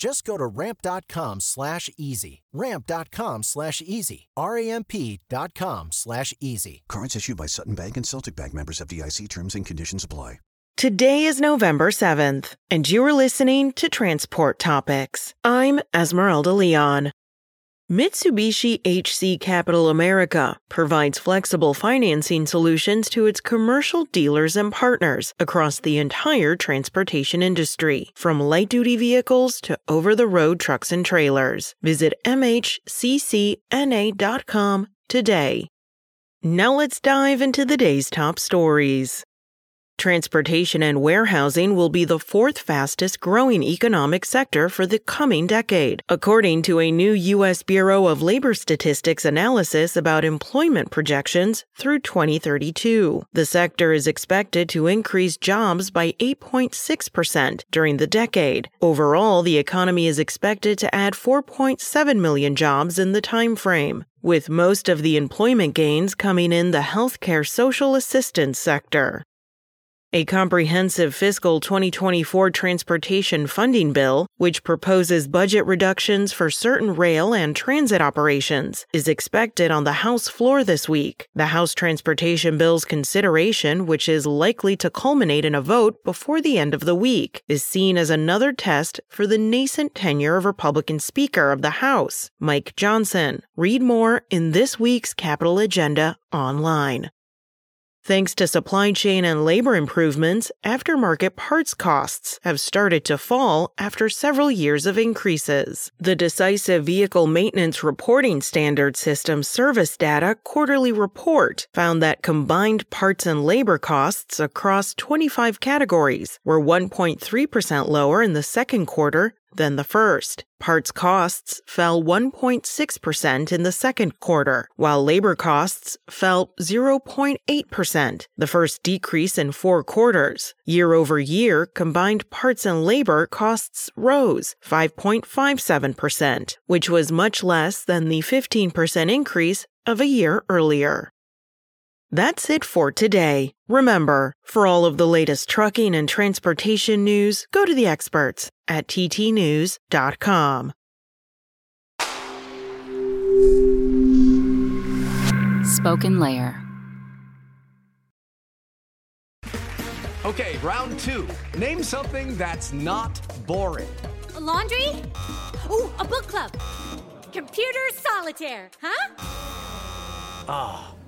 Just go to ramp.com slash easy. Ramp.com slash easy. R-A-M-P.com slash easy. Cards issued by Sutton Bank and Celtic Bank members of FDIC terms and conditions apply. Today is November 7th, and you are listening to Transport Topics. I'm Esmeralda Leon. Mitsubishi HC Capital America provides flexible financing solutions to its commercial dealers and partners across the entire transportation industry, from light duty vehicles to over the road trucks and trailers. Visit MHCCNA.com today. Now let's dive into the day's top stories. Transportation and warehousing will be the fourth fastest growing economic sector for the coming decade, according to a new U.S. Bureau of Labor Statistics analysis about employment projections through 2032. The sector is expected to increase jobs by 8.6% during the decade. Overall, the economy is expected to add 4.7 million jobs in the time frame with most of the employment gains coming in the healthcare social assistance sector. A comprehensive fiscal 2024 transportation funding bill, which proposes budget reductions for certain rail and transit operations, is expected on the House floor this week. The House Transportation Bill's consideration, which is likely to culminate in a vote before the end of the week, is seen as another test for the nascent tenure of Republican Speaker of the House, Mike Johnson. Read more in this week's Capitol Agenda online. Thanks to supply chain and labor improvements, aftermarket parts costs have started to fall after several years of increases. The Decisiv Vehicle Maintenance Reporting Standard System Service Data Quarterly Report found that combined parts and labor costs across 25 categories were 1.3% lower in the second quarter than the first. Parts costs fell 1.6% in the second quarter, while labor costs fell 0.8%, the first decrease in four quarters. Year over year, combined parts and labor costs rose 5.57%, which was much less than the 15% increase of a year earlier. That's it for today. Remember, for all of the latest trucking and transportation news, go to the experts at ttnews.com. Spoken Layer. Okay, round two. Name something that's not boring. A laundry? Ooh, a book club. Computer solitaire, huh? Ah, oh,